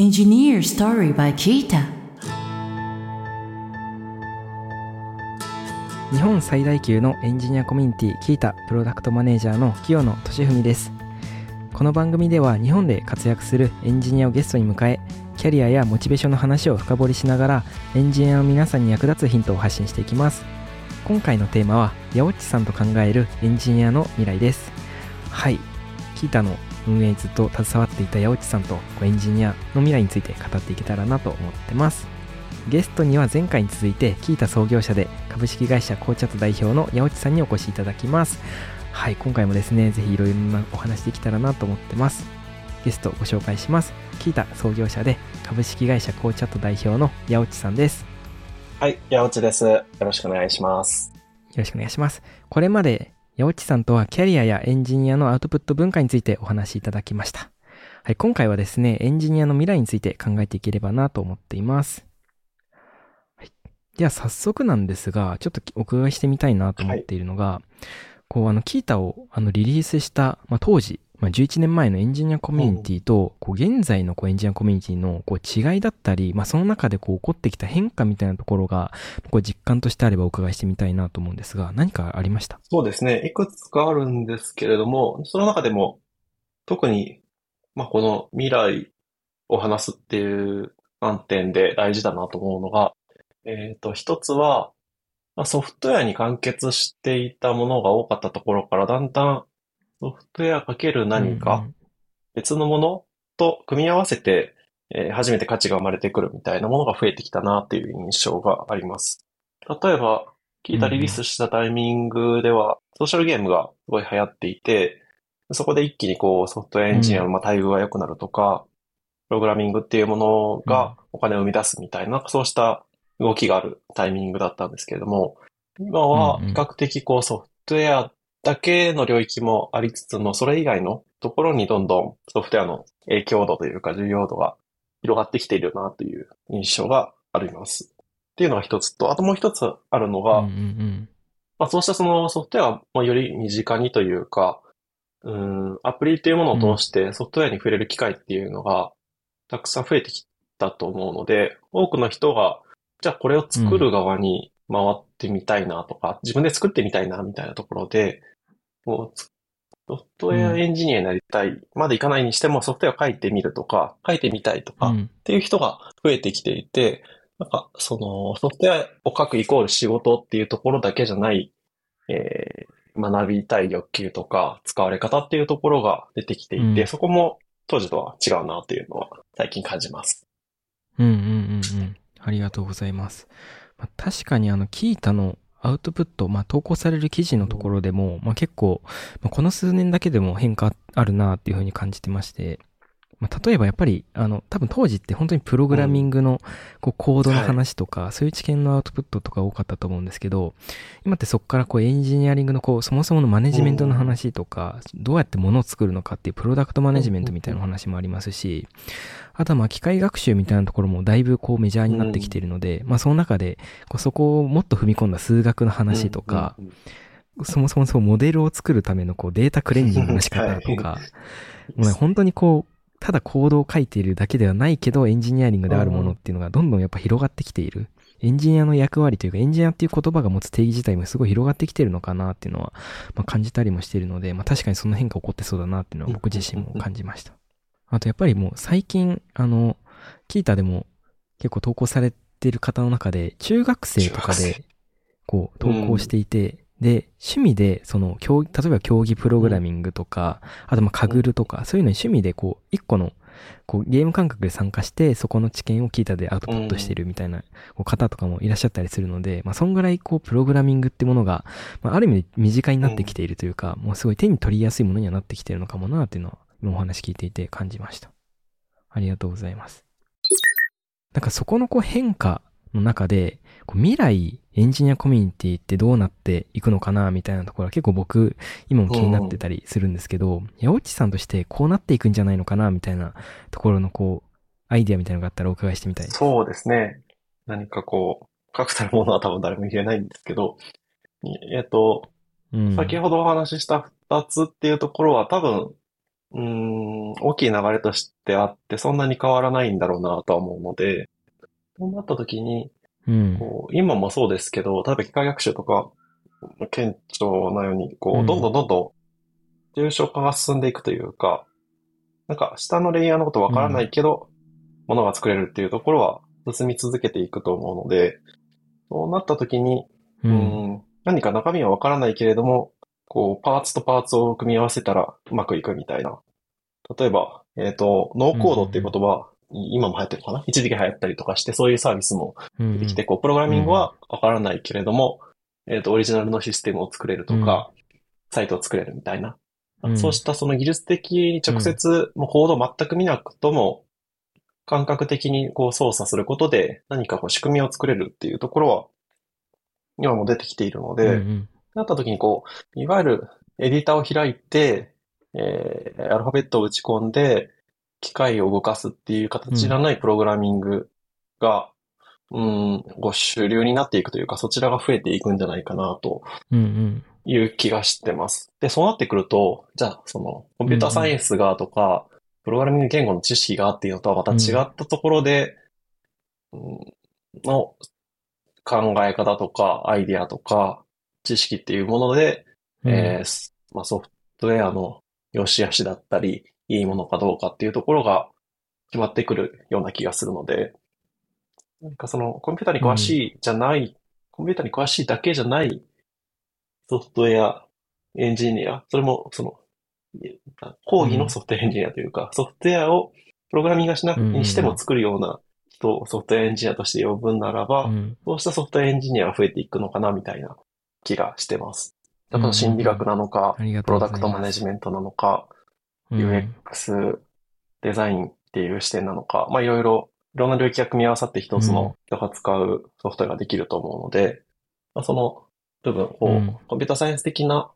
Engineer Story by Kita 日本最大級のエンジニアコミュニティキータプロダクトマネージャーの清野俊文です。この番組では日本で活躍するエンジニアをゲストに迎えキャリアやモチベーションの話を深掘りしながらエンジニアの皆さんに役立つヒントを発信していきます。今回のテーマは八落さんと考えるエンジニアの未来です。はい。キータの運営にずっと携わっていた八落さんとエンジニアの未来について語っていけたらなと思ってます。ゲストには前回に続いてキータ創業者で株式会社コーチャット代表の八落さんにお越しいただきます。はい今回もですねぜひいろいろなお話できたらなと思ってます。ゲストをご紹介します。キータ創業者で株式会社コーチャット代表の八落さんです。はい、八落です。よろしくお願いします。よろしくお願いします。これまで八落さんとはキャリアやエンジニアのアウトプット文化についてお話しいただきましたはい、今回はですね、エンジニアの未来について考えていければなと思っています。はい、では早速なんですが、ちょっとお伺いしてみたいなと思っているのが、こう、あの、キータをあのリリースした、まあ、当時、まあ、11年前のエンジニアコミュニティと、こう、現在のこうエンジニアコミュニティのこう違いだったり、まあ、その中でこう起こってきた変化みたいなところが、こう実感としてあればお伺いしてみたいなと思うんですが、何かありました？そうですね。いくつかあるんですけれども、その中でも、特に、まあ、この未来を話すっていう観点で大事だなと思うのが、えっと、一つは、まあ、ソフトウェアに完結していたものが多かったところから、だんだんソフトウェアかける何うんか別のものと組み合わせて、えー初めて価値が生まれてくるみたいなものが増えてきたなっていう印象があります。例えば、聞いたリリースしたタイミングでは、ソーシャルゲームがすごい流行っていて、そこで一気にこうソフトウェアエンジニアのまあ待遇が良くなるとか、プログラミングっていうものがお金を生み出すみたいな、そうした動きがあるタイミングだったんですけれども、今は比較的こうソフトウェアだけの領域もありつつも、それ以外のところにどんどんソフトウェアの影響度というか重要度が広がってきているなという印象があります。っていうのが一つと、あともう一つあるのが、うんうんまあ、そうしたそのソフトウェアをより身近にというか、うん、アプリっていうものを通してソフトウェアに触れる機会っていうのがたくさん増えてきたと思うので、多くの人が、じゃあこれを作る側に回ってみたいなとか、自分で作ってみたいなみたいなところで、もうつソフトウェアエンジニアになりたい、までいかないにしてもソフトウェアを書いてみるとか、書いてみたいとか、うん。っていう人が増えてきていて、なんか、その、ソフトウェアを書くイコール仕事っていうところだけじゃない、えー学びたい欲求とか、使われ方っていうところが出てきていて、うんそこも当時とは違うなっていうのは最近感じます。うんうんうんうん。ありがとうございます。まあ、確かにあの、キータのアウトプット、まあ、投稿される記事のところでも、まあ、結構、まあ、この数年だけでも変化あるなっていうふうに感じてまして、まあ、例えばやっぱり、あの、多分当時って本当にプログラミングの、こう、コードの話とか、そういう知見のアウトプットとか多かったと思うんですけど、今ってそこからこう、エンジニアリングのこう、そもそものマネジメントの話とか、どうやって物を作るのかっていうプロダクトマネジメントみたいなお話もありますし、あとはまあ機械学習みたいなところもだいぶこうメジャーになってきているので、まあその中でこうそこをもっと踏み込んだ数学の話とか、うんうんそもそもそうモデルを作るためのこうデータクレンジングの仕方とか、もうね本当にこう、ただコードを書いているだけではないけどエンジニアリングであるものっていうのがどんどんやっぱ広がってきている。エンジニアの役割というかエンジニアっていう言葉が持つ定義自体もすごい広がってきてるのかなっていうのは、まあ、感じたりもしているので、まあ確かにその変化起こってそうだなっていうのは僕自身も感じました。あとやっぱりもう最近、あの、キータでも結構投稿されてる方の中で、中学生とかで、こう、投稿していて、で、趣味で、その、競技、例えば競技プログラミングとか、あとまあ、カグルとか、そういうのに趣味で、こう、一個の、こう、ゲーム感覚で参加して、そこの知見をキータでアウトプットしてるみたいな、こう方とかもいらっしゃったりするので、まあ、そんぐらい、こう、プログラミングってものが、まあ、ある意味で身近になってきているというか、もうすごい手に取りやすいものにはなってきているのかもな、っていうのは、今お話聞いていて感じました。ありがとうございます。なんかそこのこう変化の中で、こう未来エンジニアコミュニティってどうなっていくのかなみたいなところは結構僕今も気になってたりするんですけど、八落さんとしてこうなっていくんじゃないのかなみたいなところのこうアイデアみたいなのがあったらお伺いしてみたいです。そうですね。何かこう、確たるものは多分誰も言えないんですけど、えっと、うん。先ほどお話しした二つっていうところは多分、うーん、大きい流れとしてあって、そんなに変わらないんだろうなとは思うので、そうなった時に、うん。こう今もそうですけど、例えば機械学習とか、顕著なように、こう、うんどんどんどんどん重症化が進んでいくというか、なんか下のレイヤーのことわからないけど、ものが作れるっていうところは進み続けていくと思うので、そうなった時に、う。うんん、何か中身はわからないけれども、こう、パーツとパーツを組み合わせたらうまくいくみたいな。例えば、えっと、ノーコードっていう言葉、今も流行ってるのかな？一時期流行ったりとかして、そういうサービスもうん出てきて、こう、プログラミングはわからないけれども、えっと、オリジナルのシステムを作れるとか、サイトを作れるみたいな。うん。そうしたその技術的に直接、もうコードを全く見なくとも、感覚的にこう操作することで何かこう仕組みを作れるっていうところは、今も出てきているので、うんうんなった時にこう、いわゆるエディターを開いて、えー、アルファベットを打ち込んで、機械を動かすっていう形じゃないプログラミングが、うん、ご主流になっていくというか、そちらが増えていくんじゃないかなとうんうん。いう気がしてます。で、そうなってくると、じゃあ、その、コンピューターサイエンスがとか、プログラミング言語の知識がっていうのとはまた違ったところで、うんの考え方とか、アイディアとか、知識っていうもので、えーすまあ、ソフトウェアの良し悪しだったり、いいものかどうかっていうところが決まってくるような気がするので、なんかそのコンピューターに詳しいじゃない、コンピューターに詳しいだけじゃないソフトウェアエンジニア、それもその、い広義のソフトウェアエンジニアというか、ソフトウェアをプログラミングがしなくうんにしても作るような人をソフトウェアエンジニアとして呼ぶならば、うん。そうしたソフトウェアエンジニアが増えていくのかなみたいな気がしてます。だかうんら心理学なのか、ありがプロダクト。マネジメントなのか、うん。UX デザインっていう視点なのか、まあいろいろ、いろんな領域が組み合わさって一つの人が使うソフトウェアができると思うので、まあ、その部分を、うん。コンピューターサイエンス的な、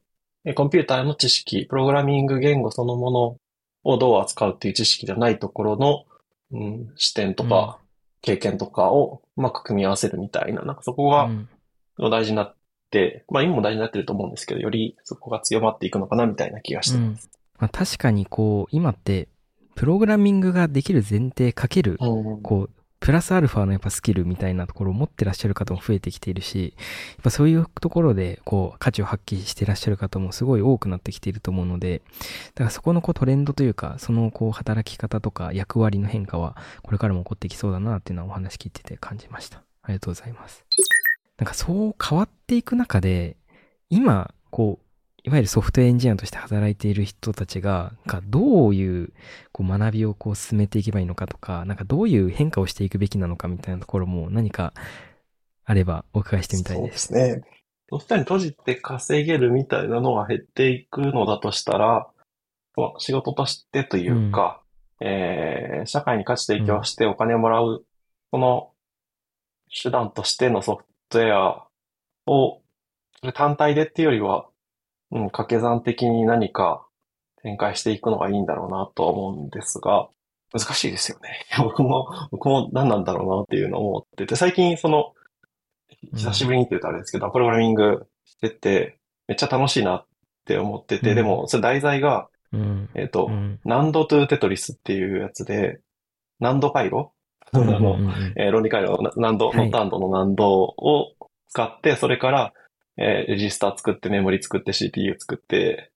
えコンピューターの知識、プログラミング言語そのものをどう扱うっていう知識じゃないところの、うん、視点とか、経験とかをうまく組み合わせるみたいな、なんかそこがうん。大事になって、まあ今も大事になってると思うんですけど、よりそこが強まっていくのかなみたいな気がしてます。まあ、確かにこう、今って、プログラミングができる前提かける、うんこう、プラスアルファのやっぱスキルみたいなところを持ってらっしゃる方も増えてきているし、やっぱそういうところで、こう、価値を発揮してらっしゃる方もすごい多くなってきていると思うので、だからそこのこうトレンドというか、そのこう働き方とか役割の変化は、これからも起こってきそうだなっていうのはお話聞いてて感じました。ありがとうございます。なんかそう変わっていく中で、今、こう、いわゆるソフトエンジニアとして働いている人たちが、なんかどういうこう学びをこう進めていけばいいのかとか、なんかどういう変化をしていくべきなのかみたいなところも何かあればお伺いしてみたいそうで。ですすね。ソフトウェアに閉じて稼げるみたいなのが減っていくのだとしたら、まあ仕事としてというか、えー社会に価値提供してお金をもらう、その手段としてのソフトウェアを、単体でっていうよりは、うん、掛け算的に何か展開していくのがいいんだろうなとは思うんですが、難しいですよね。僕も、僕も何なんだろうなっていうのを思ってて、最近その、久しぶりにって言うとあれですけど、プログラミングしてて、めっちゃ楽しいなって思ってて、うんでも、それ題材が、うん。えっと、うん。ナンドトゥーテトリスっていうやつで、ナンド回路あうんうん の、うんえー論理回路の難度、はいノットアンドの難度を使って、それから、えーレジスター作って、メモリ作って、CPU 作って、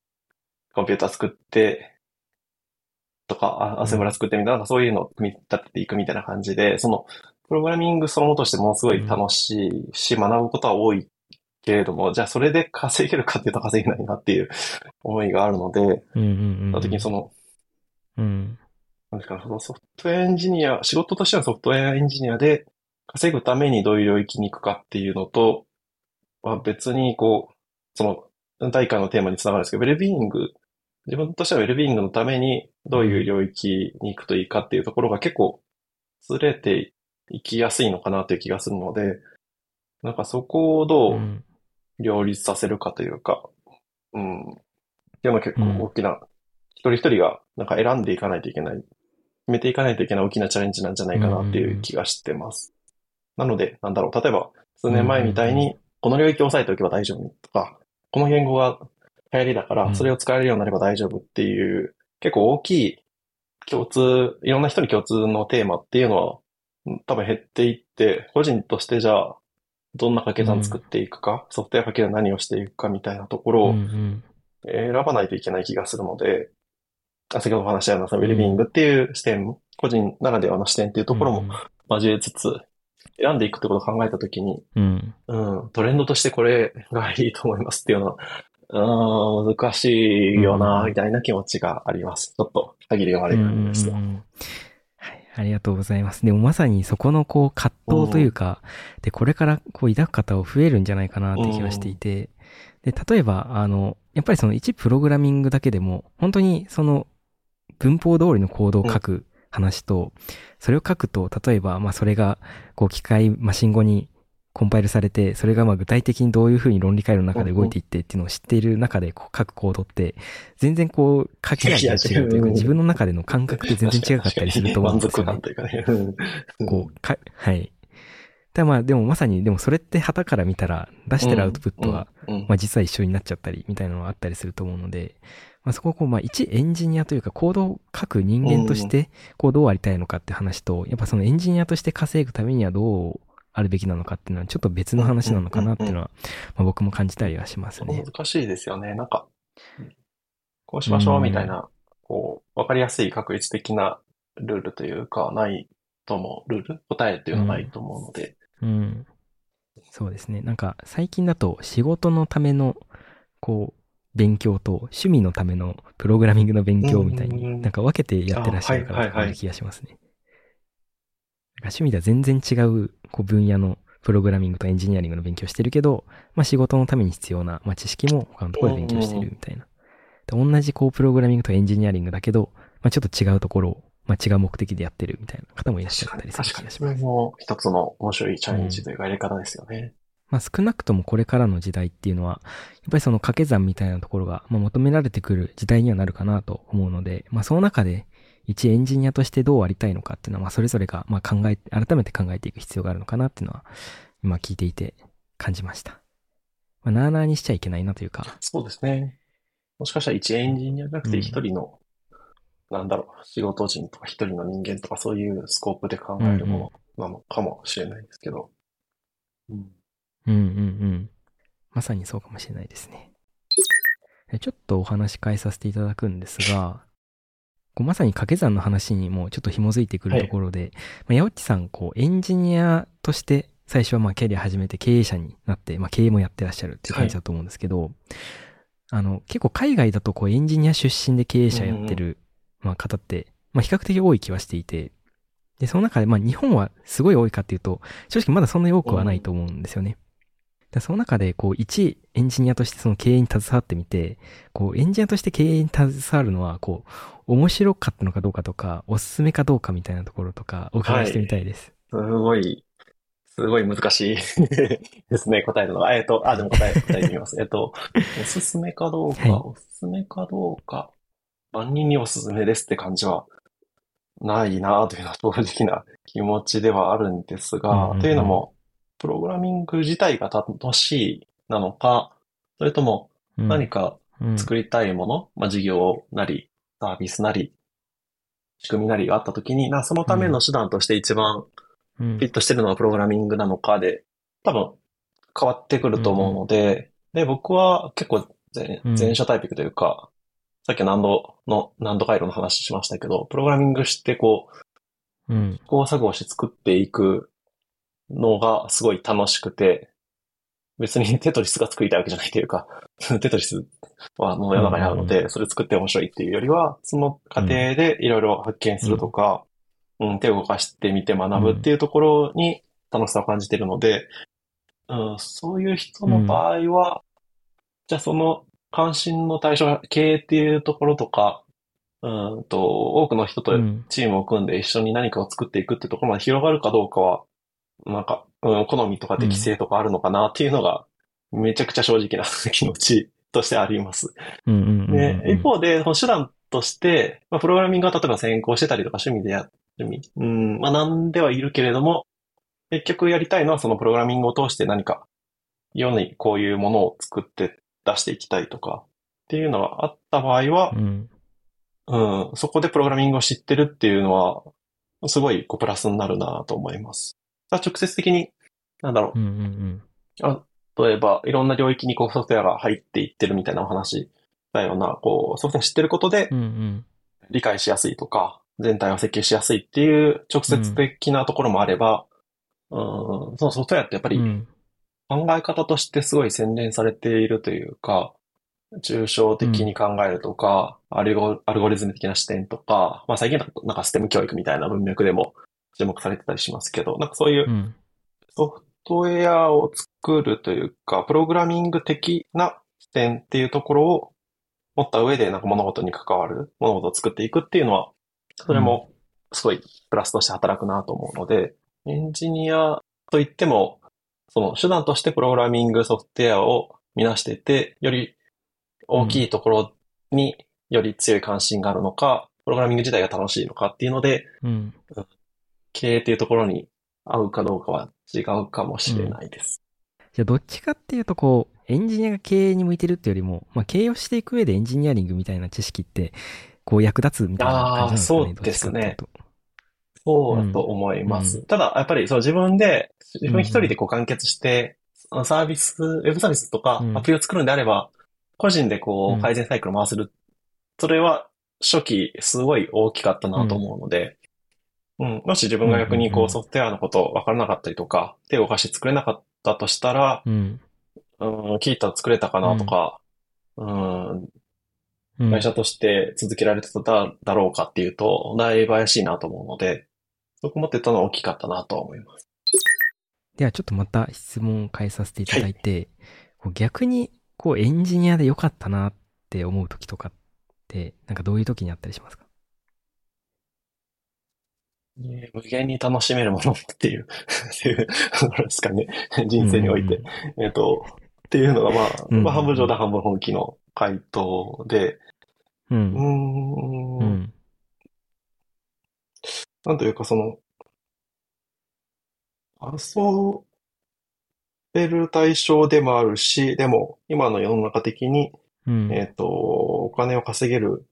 コンピューター作って、とか、あアセンブラ作ってみたいな、なんかそういうのを組み立てていくみたいな感じで、その、プログラミングそのものとしてものすごい楽しいし、学ぶことは多いけれども、じゃあそれで稼げるかっていうと稼げないなっていう思いがあるので、うんうんうん。その時にその、うん。なんですかね、そのソフトウェアエンジニア、仕事としてのソフトウェアエンジニアで稼ぐためにどういう領域に行くかっていうのと、は別にこう、その、大会のテーマにつながるんですけど、ウェルビーイング、自分としてはウェルビーイングのためにどういう領域に行くといいかっていうところが結構ずれていきやすいのかなという気がするので、なんかそこをどううん。両立させるかというか、うん。っていうのは結構大きな、一人一人がなんか選んでいかないといけない、決めていかないといけない大きなチャレンジなんじゃないかなっていう気がしてます。なので、なんだろう、例えば数年前みたいに、この領域を押さえておけば大丈夫とか、この言語が流行りだかうん。ら、それを使えるようになれば大丈夫っていう結構大きい共通、いろんな人に共通のテーマっていうのはうん多分減っていって、個人としてじゃあ、どんな掛け算作っていくか、ソフトウェア掛け算何をしていくかみたいなところを選ばないといけない気がするので、あ先ほどお話したようなそのウェルビーイングっていう視点も、個人ならではの視点っていうところも交えつつ、選んでいくってことを考えたときに、うん。うん、トレンドとしてこれがいいと思いますっていうのは、うーん、難しいよな、うん。みたいな気持ちがあります。ちょっと、限りが悪い感じですがうんうんうんはい、ありがとうございます。でもまさにそこのこう葛藤というか、で、これからこう抱く方を増えるんじゃないかなって気がしていて、で、例えば、あの、やっぱりその一プログラミングだけでも、本当にその文法通りのコードを書く話と、それを書くと、例えば、まあそれが、こう機械、マシン語にコンパイルされて、それがまあ具体的にどういうふうに論理回路の中で動いていってっていうのを知っている中でこう書くコードって、全然こう書き味が違うというか、うん自分の中での感覚って全然違かったりすると思うんですよね満足感。というかね。うんこう、か、はい。ただまあでもまさに、でもそれって旗から見たら出してるアウトプットは、まあ実は一緒になっちゃったりみたいなのがあったりすると思うので、まあそこをこう、まあ一エンジニアというかコードを書く人間として、こうどうありたいのかって話と、やっぱそのエンジニアとして稼ぐためにはどうあるべきなのかっていうのはちょっと別の話なのかなっていうのは、まあ僕も感じたりはしますね。難しいですよね。なんか、こうしましょうみたいな、こう、わかりやすい確率的なルールというか、ないと思う。ルール答えっていうのはないと思うので。うん。そうですね。なんか最近だと仕事のためのこう勉強と趣味のためのプログラミングの勉強みたいになんか分けてやってらっしゃるかあはいはいはいら気がしますね。なんか趣味では全然違うこう分野のプログラミングとエンジニアリングの勉強してるけど、まあ仕事のために必要な、まあ、知識も他のところで勉強してるみたいな。で同じこうプログラミングとエンジニアリングだけど、まあちょっと違うところを、まあ違う目的でやってるみたいな方もいらっしゃったりする確かに。気がしますそれ。も一つの面白いチャレンジというかやり方ですよね。まあ少なくともこれからの時代っていうのは、やっぱりその掛け算みたいなところが、まあ、求められてくる時代にはなるかなと思うので、まあその中で一エンジニアとしてどうありたいのかっていうのは、まあそれぞれがまあ考え、改めて考えていく必要があるのかなっていうのは、今聞いていて感じました。まあなあなあにしちゃいけないなというか、そうですね。もしかしたら一エンジニアじゃなくてうん一人の、なんだろう、仕事人とか一人の人間とかそういうスコープで考えるものなのかもしれないですけど。うんうんうんうん。まさにそうかもしれないですね。えちょっとお話変えさせていただくんですが、こうまさに掛け算の話にもちょっと紐づいてくるところで、まあ、八内さん、こう、エンジニアとして最初はまあキャリア始めて経営者になって、まあ経営もやってらっしゃるっていう感じだと思うんですけど、あの、結構海外だとこうエンジニア出身で経営者やってる、まあ方って、まあ比較的多い気はしていて、で、その中でまあ日本はすごい多いかっていうと、正直まだそんなに多くはないと思うんですよね。でその中で、こう、一エンジニアとしてその経営に携わってみて、こう、エンジニアとして経営に携わるのは、こう、面白かったのかどうかとか、おすすめかどうかみたいなところとか、お伺いしてみたいです。すごい、すごい難しい ですね、答えるのが。えっと、あ、でも答え、答えてみます。えっと、おすすめかどうか、はいおすすめかどうか、万人におすすめですって感じはないなというのは正直な気持ちではあるんですが、うんうんうんというのも、プログラミング自体が楽しいなのか、それともうん。何かうん。作りたいもの、まあ、事業なり、サービスなり、仕組みなりがあったときに、な、そのための手段として一番うん。フィットしてるのはプログラミングなのかで、多分変わってくると思うので、で、僕は結構前者タイピングというか、さっき難度の、難度回路の話しましたけど、プログラミングしてこう、うん。試行錯誤して作っていくのがすごい楽しくて、別に テトリスが作りたいわけじゃないというか、テトリスはもう世の中にあるので、それ作って面白いっていうよりは、その過程でいろいろ発見するとか、うん、手を動かしてみて学ぶっていうところに楽しさを感じているので、うん、そういう人の場合は、じゃあその関心の対象が経営っていうところとか、うんと、多くの人とうん。チームを組んで一緒に何かを作っていくってところまで広がるかどうかは、なんか、うん、好みとか適性とかあるのかなっていうのが、めちゃくちゃ正直な 気持ちとしてあります。で、一方で、手段として、まあ、プログラミングが例えば専攻してたりとか趣味でや、趣味、うん、まあ、なんではいるけれども、結局やりたいのはそのプログラミングを通して何か世にこういうものを作って出していきたいとかっていうのがあった場合は、うんうん、そこでプログラミングを知ってるっていうのは、すごいこうプラスになるなと思います。直接的に、なんだろう。う、んうん例えば、いろんな領域にこうソフトウェアが入っていってるみたいなお話だような、こう、ソフトウェア知ってることでうん。うん。うん。理解しやすいとか、全体を設計しやすいっていう直接的なところもあれば、うん、そのソフトウェアってやっぱりうん。考え方としてすごい洗練されているというか、抽象的に考えるとか、アルゴアルゴリズム的な視点とか、まあ最近なんかステム教育みたいな文脈でも注目されてたりしますけど、なんかそういううん。ソフトウェアを作るというか、プログラミング的な視点っていうところを持った上でなんか物事に関わる、物事を作っていくっていうのは、それもすごいプラスとして働くなと思うので、エンジニアといっても、その手段としてプログラミングソフトウェアを見なしてて、より大きいところにより強い関心があるのか、プログラミング自体が楽しいのかっていうので、うん。経営っていうところに合うかどうかは違うかもしれないです。じゃあどっちかっていうとこう、エンジニアが経営に向いてるっていうよりも、まあ経営をしていく上でエンジニアリングみたいな知識って、こう役立つみたいな感じなんですかね。そうですねそうだと思います。うただ、やっぱりそう自分で、自分一人でこう完結して、あのサービス、ウェブサービスとかうんアプリを作るんであれば、個人でこうんう改善サイクルを回せる。それは初期すごい大きかったなと思うので、うん、もし自分が逆にこうんソフトウェアのこと分からなかったりとか、手を動かして作れなかったとしたら、うん。うん、聞いたら作れたかなとか、うん、うん。会社として続けられてただろうかっていうと、だいぶ怪しいなと思うので、そこ持ってたのは大きかったなとは思います。ではちょっとまた質問を変えさせていただいて、こう逆にこうエンジニアで良かったなって思う時とかって、なんかどういう時にあったりしますか？無限に楽しめるものっていう、っていうところですかね。人生において。えっと、っていうのがまあ、うんまあ半分冗談半分本気の回答で、う。うんー、うんん。なんというかその、遊べる対象でもあるし、でも今の世の中的にうん。えっと、お金を稼げる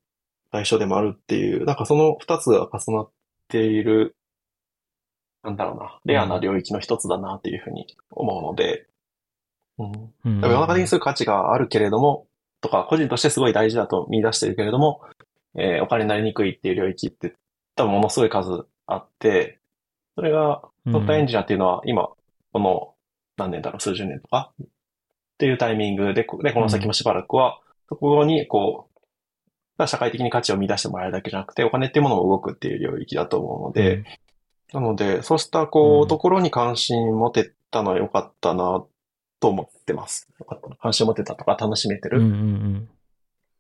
対象でもあるっていう、なんかその二つが重なっている、なんだろうな、レアな領域の一つだなっていうふうに思うので、うん。うん。世の中的にする価値があるけれども、とか、個人としてすごい大事だと見出してるけれども、えーお金になりにくいっていう領域って多分ものすごい数あって、それがソフトエンジニアっていうのは今、この何年だろう、数十年とかっていうタイミングで、こでこの先もしばらくは、そこにこう、社会的に価値を見出してもらえるだけじゃなくて、お金っていうものも動くっていう領域だと思うので、なので、そうしたこうんう、ところに関心持てたのは良かったなと思ってます。関心持てたとか楽しめてる。うんうんうん。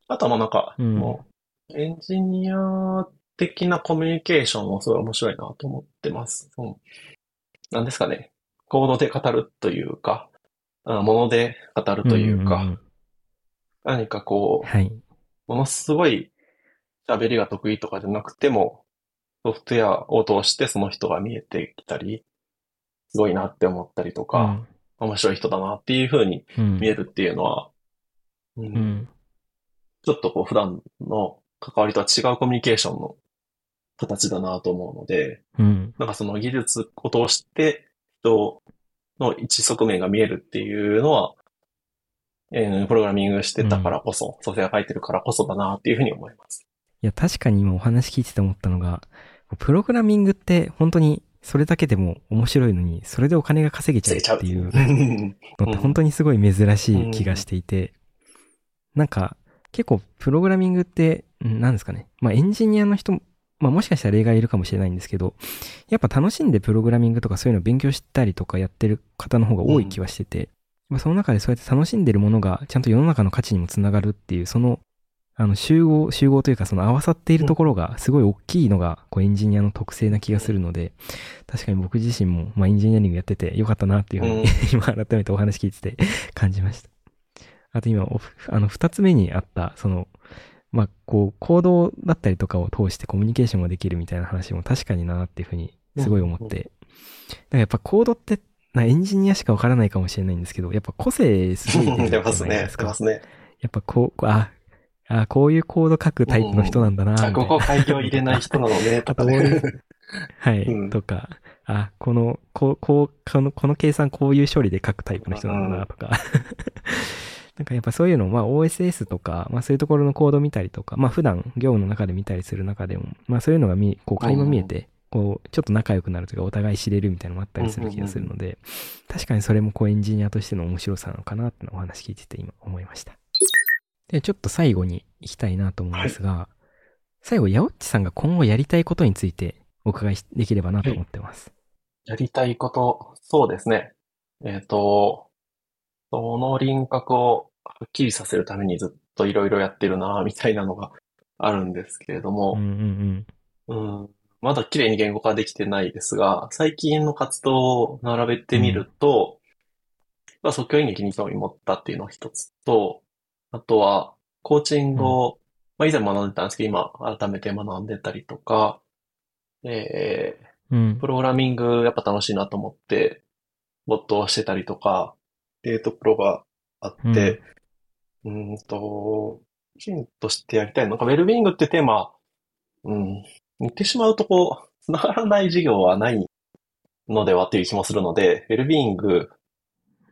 あとはもうなんか、うんもう、エンジニア的なコミュニケーションもすごい面白いなと思ってます。うん。なんですかね。コードで語るというか、あもので語るというか、んんん何かこう、はい。ものすごい喋りが得意とかじゃなくても、ソフトウェアを通してその人が見えてきたり、すごいなって思ったりとか、面白い人だなっていう風にうん、見えるっていうのは、うんうん。ちょっとこう普段の関わりとは違うコミュニケーションの形だなと思うので、うん。なんかその技術を通して人の一側面が見えるっていうのは、えープログラミングしてたからこそ、ソフトウェア書いてるからこそだなっていうふうに思います。いや、確かに今お話聞いてて思ったのが、プログラミングって本当にそれだけでも面白いのに、それでお金が稼げちゃうっていうのって本当にすごい珍しい気がしていて、なんか結構プログラミングって、んなんですかね。まあエンジニアの人も、まあもしかしたら例外いるかもしれないんですけど、やっぱ楽しんでプログラミングとかそういうのを勉強したりとかやってる方の方が多い気はしてて、まあその中でそうやって楽しんでるものがちゃんと世の中の価値にもつながるっていう、その、あの集合、集合というかその合わさっているところがすごい大きいのがこうエンジニアの特性な気がするので、確かに僕自身もまあエンジニアリングやっててよかったなっていうふうに、うん 今改めてお話聞いてて感じました。あと今お、あの、二つ目にあった、その、まあ、こう、行動だったりとかを通してコミュニケーションができるみたいな話も確かになっていうふうにすごい思って。からやっぱコードって、なエンジニアしかわからないかもしれないんですけど、やっぱ個性すごい出るじゃ 出ますね。出ますね。やっぱこう、こうあ、あ、こういうコード書くタイプの人なんだな、みたいあ、な。ここ開業入れない人なのね、とかね。うはい、うんとか、あ、この、こう、こう、この、この計算こういう処理で書くタイプの人なんだなとか。なんかやっぱそういうの、まあ OSS とか、まあそういうところのコード見たりとか、まあ普段業務の中で見たりする中でも、まあそういうのが見、こう垣間見えて、こう、ちょっと仲良くなるというか、お互い知れるみたいなのもあったりする気がするので、確かにそれもこうエンジニアとしての面白さなのかなってお話聞いてて今思いました。で、ちょっと最後に行きたいなと思うんですが、最後、ヤオッチさんが今後やりたいことについてお伺いできればなと思ってます。やりたいこと、そうですね。えっと、その輪郭をはっきりさせるためにずっといろいろやってるな、みたいなのがあるんですけれどうんも、うんうん。うん、まだ綺麗に言語化できてないですが、最近の活動を並べてみると、まあ、即興演劇に興味持ったっていうのが一つと、あとは、コーチングを、まあ、以前学んでたんですけど、今改めて学んでたりとか、えーうん。プログラミングやっぱ楽しいなと思って、没頭してたりとか、デートプロがあって、うーんと、シーンとしてやりたいのが、ウェルビーイングってテーマ、うん、言ってしまうとこう、繋がらない授業はないのではっていう気もするので、ウェルビーイング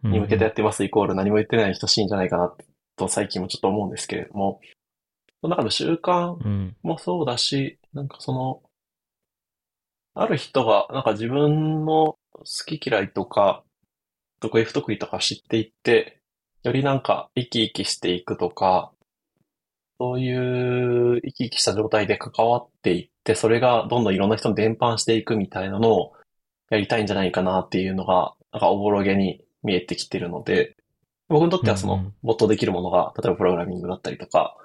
に向けてやってますイコール何も言ってないに等しいんじゃないかなと最近もちょっと思うんですけれども、その中の習慣。もそうだし、なんかその、ある人が、なんか自分の好き嫌いとか、得意不得意とか知っていって、よりなんか生き生きしていくとか、そういう生き生きした状態で関わっていって、それがどんどんいろんな人に伝播していくみたいなのをやりたいんじゃないかなっていうのが、なんかおぼろげに見えてきてるので、僕にとってはその没頭できるものが、例えばプログラミングだったりとか、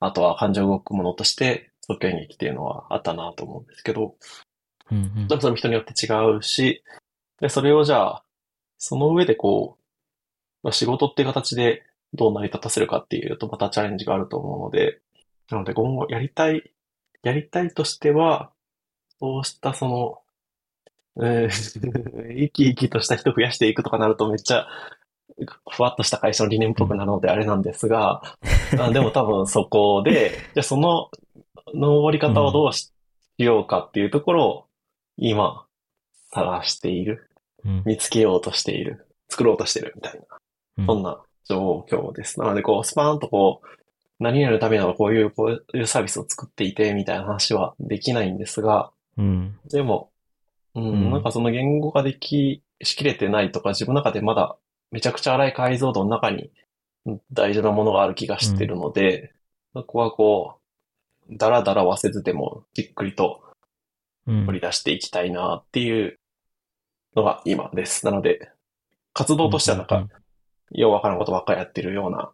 あとは感情動くものとして、即興演劇っていうのはあったなと思うんですけど、うんうん。それも人によって違うし、で、それをじゃあ、その上でこう、まあ、仕事っていう形でどう成り立たせるかっていうとまたチャレンジがあると思うので、なので今後やりたい、やりたいとしては、そうしたその、えー 生き生きとした人増やしていくとかなるとめっちゃ、ふわっとした会社の理念っぽくなるのであれなんですが、あでも多分そこで、じゃあその登り方をどうしようかっていうところを今探している、うん。見つけようとしている、作ろうとしてるみたいな、うん。そんな状況です。なのでこうスパーンとこう、何々のためならこういう、こういうサービスを作っていてみたいな話はできないんですが、うん。でも、うん、うんなんかその言語化でき、しきれてないとか、自分の中でまだめちゃくちゃ荒い解像度の中にうん大事なものがある気がしてるので、そこはこう、だらだらはせずでもじっくりとうん取り出していきたいなっていうのが今です。なので、活動としてはなんか、ようわからんことばっかりやってるような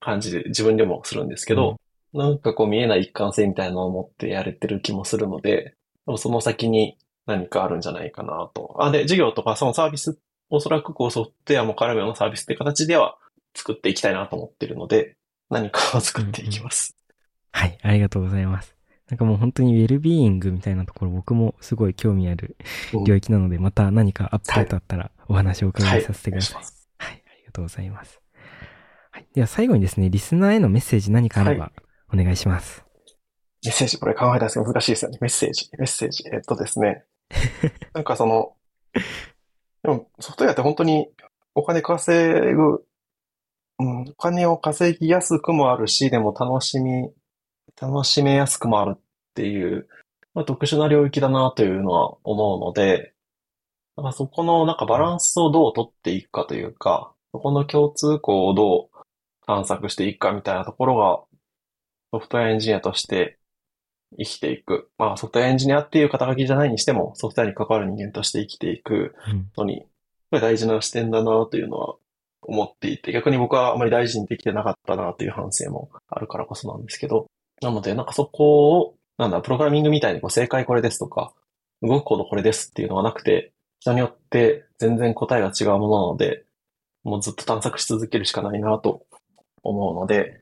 感じで自分でもするんですけど、なんかこう見えない一貫性みたいなのを持ってやれてる気もするので、でもその先に何かあるんじゃないかなと。あ、で、授業とかそのサービス、おそらくこうソフトウェアも絡むようなサービスって形では作っていきたいなと思ってるので、何かを作っていきます。はい、ありがとうございます。なんかもう本当にウェルビーイングみたいなところ僕もすごい興味あるうん領域なので、また何かアップデートあったらお話をお伺いさせてください。お願いはい、とうございます。はい、では最後にですね、リスナーへのメッセージ何かあればお願いします。メッセージ、これ考えたんですけど難しいですよね。メッセージ、メッセージ。えっとですね。なんかその、でもソフトウェアって本当にお金稼ぐ、うん、お金を稼ぎやすくもあるし、でも楽しみ、楽しめやすくもあるっていう、まあ、特殊な領域だなというのは思うので、なんかそこのなんかバランスをどう取っていくかというか、そこの共通項をどう探索していくかみたいなところが、ソフトウェアエンジニアとして生きていく。まあ、ソフトウェアエンジニアっていう肩書きじゃないにしても、ソフトウェアに関わる人間として生きていくうんのに、これ大事な視点だなというのは思っていて、逆に僕はあまり大事にできてなかったなという反省もあるからこそなんですけど、なので、なんかそこを、なんだ、プログラミングみたいにこう正解これですとか、動くコードこれですっていうのがなくて、人によって全然答えが違うものなので、もうずっと探索し続けるしかないなと思うので、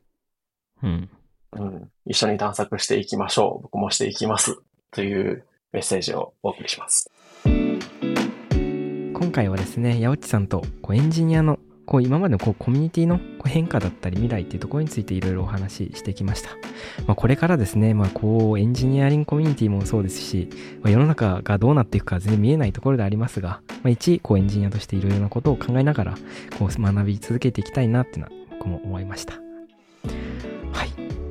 うん。うん、一緒に探索していきましょう。僕もしていきます。というメッセージをお送りします。今回はですね、八内さんとこうエンジニアのこう今までのこうコミュニティの変化だったり未来っていうところについていろいろお話ししてきました。まあ、これからですね、まあ、こうエンジニアリングコミュニティもそうですし、まあ、世の中がどうなっていくか全然見えないところでありますが、まあ、一エンジニアとしていろいろなことを考えながらこう学び続けていきたいなっていうのは僕も思いました。はい。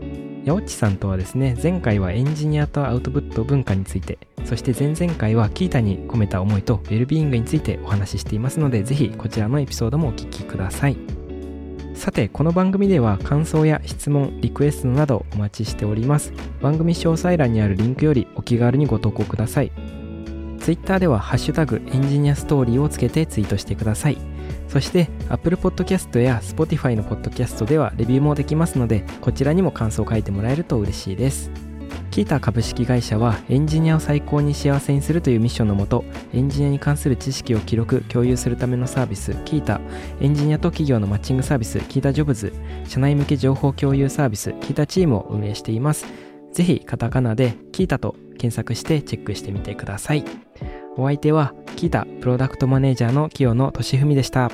ヤオッチさんとはですね、前回はエンジニアとアウトプット文化について、そして前々回はキータに込めた思いとウェルビーイングについてお話ししていますので、ぜひこちらのエピソードもお聞きください。さて、この番組では感想や質問、リクエストなどお待ちしております。番組詳細欄にあるリンクよりお気軽にご投稿ください。Twitter ではハッシュタグエンジニアストーリーをつけてツイートしてください。そして Apple Podcast や Spotify の Podcast ではレビューもできますので、こちらにも感想を書いてもらえると嬉しいです。キータ株式会社はエンジニアを最高に幸せにするというミッションのもとエンジニアに関する知識を記録共有するためのサービスキータエンジニアと企業のマッチングサービスキータジョブズ社内向け情報共有サービスキータチームを運営しています。ぜひカタカナでキータと検索してチェックしてみてください。お相手はキータプロダクトマネージャーの清野俊文でした。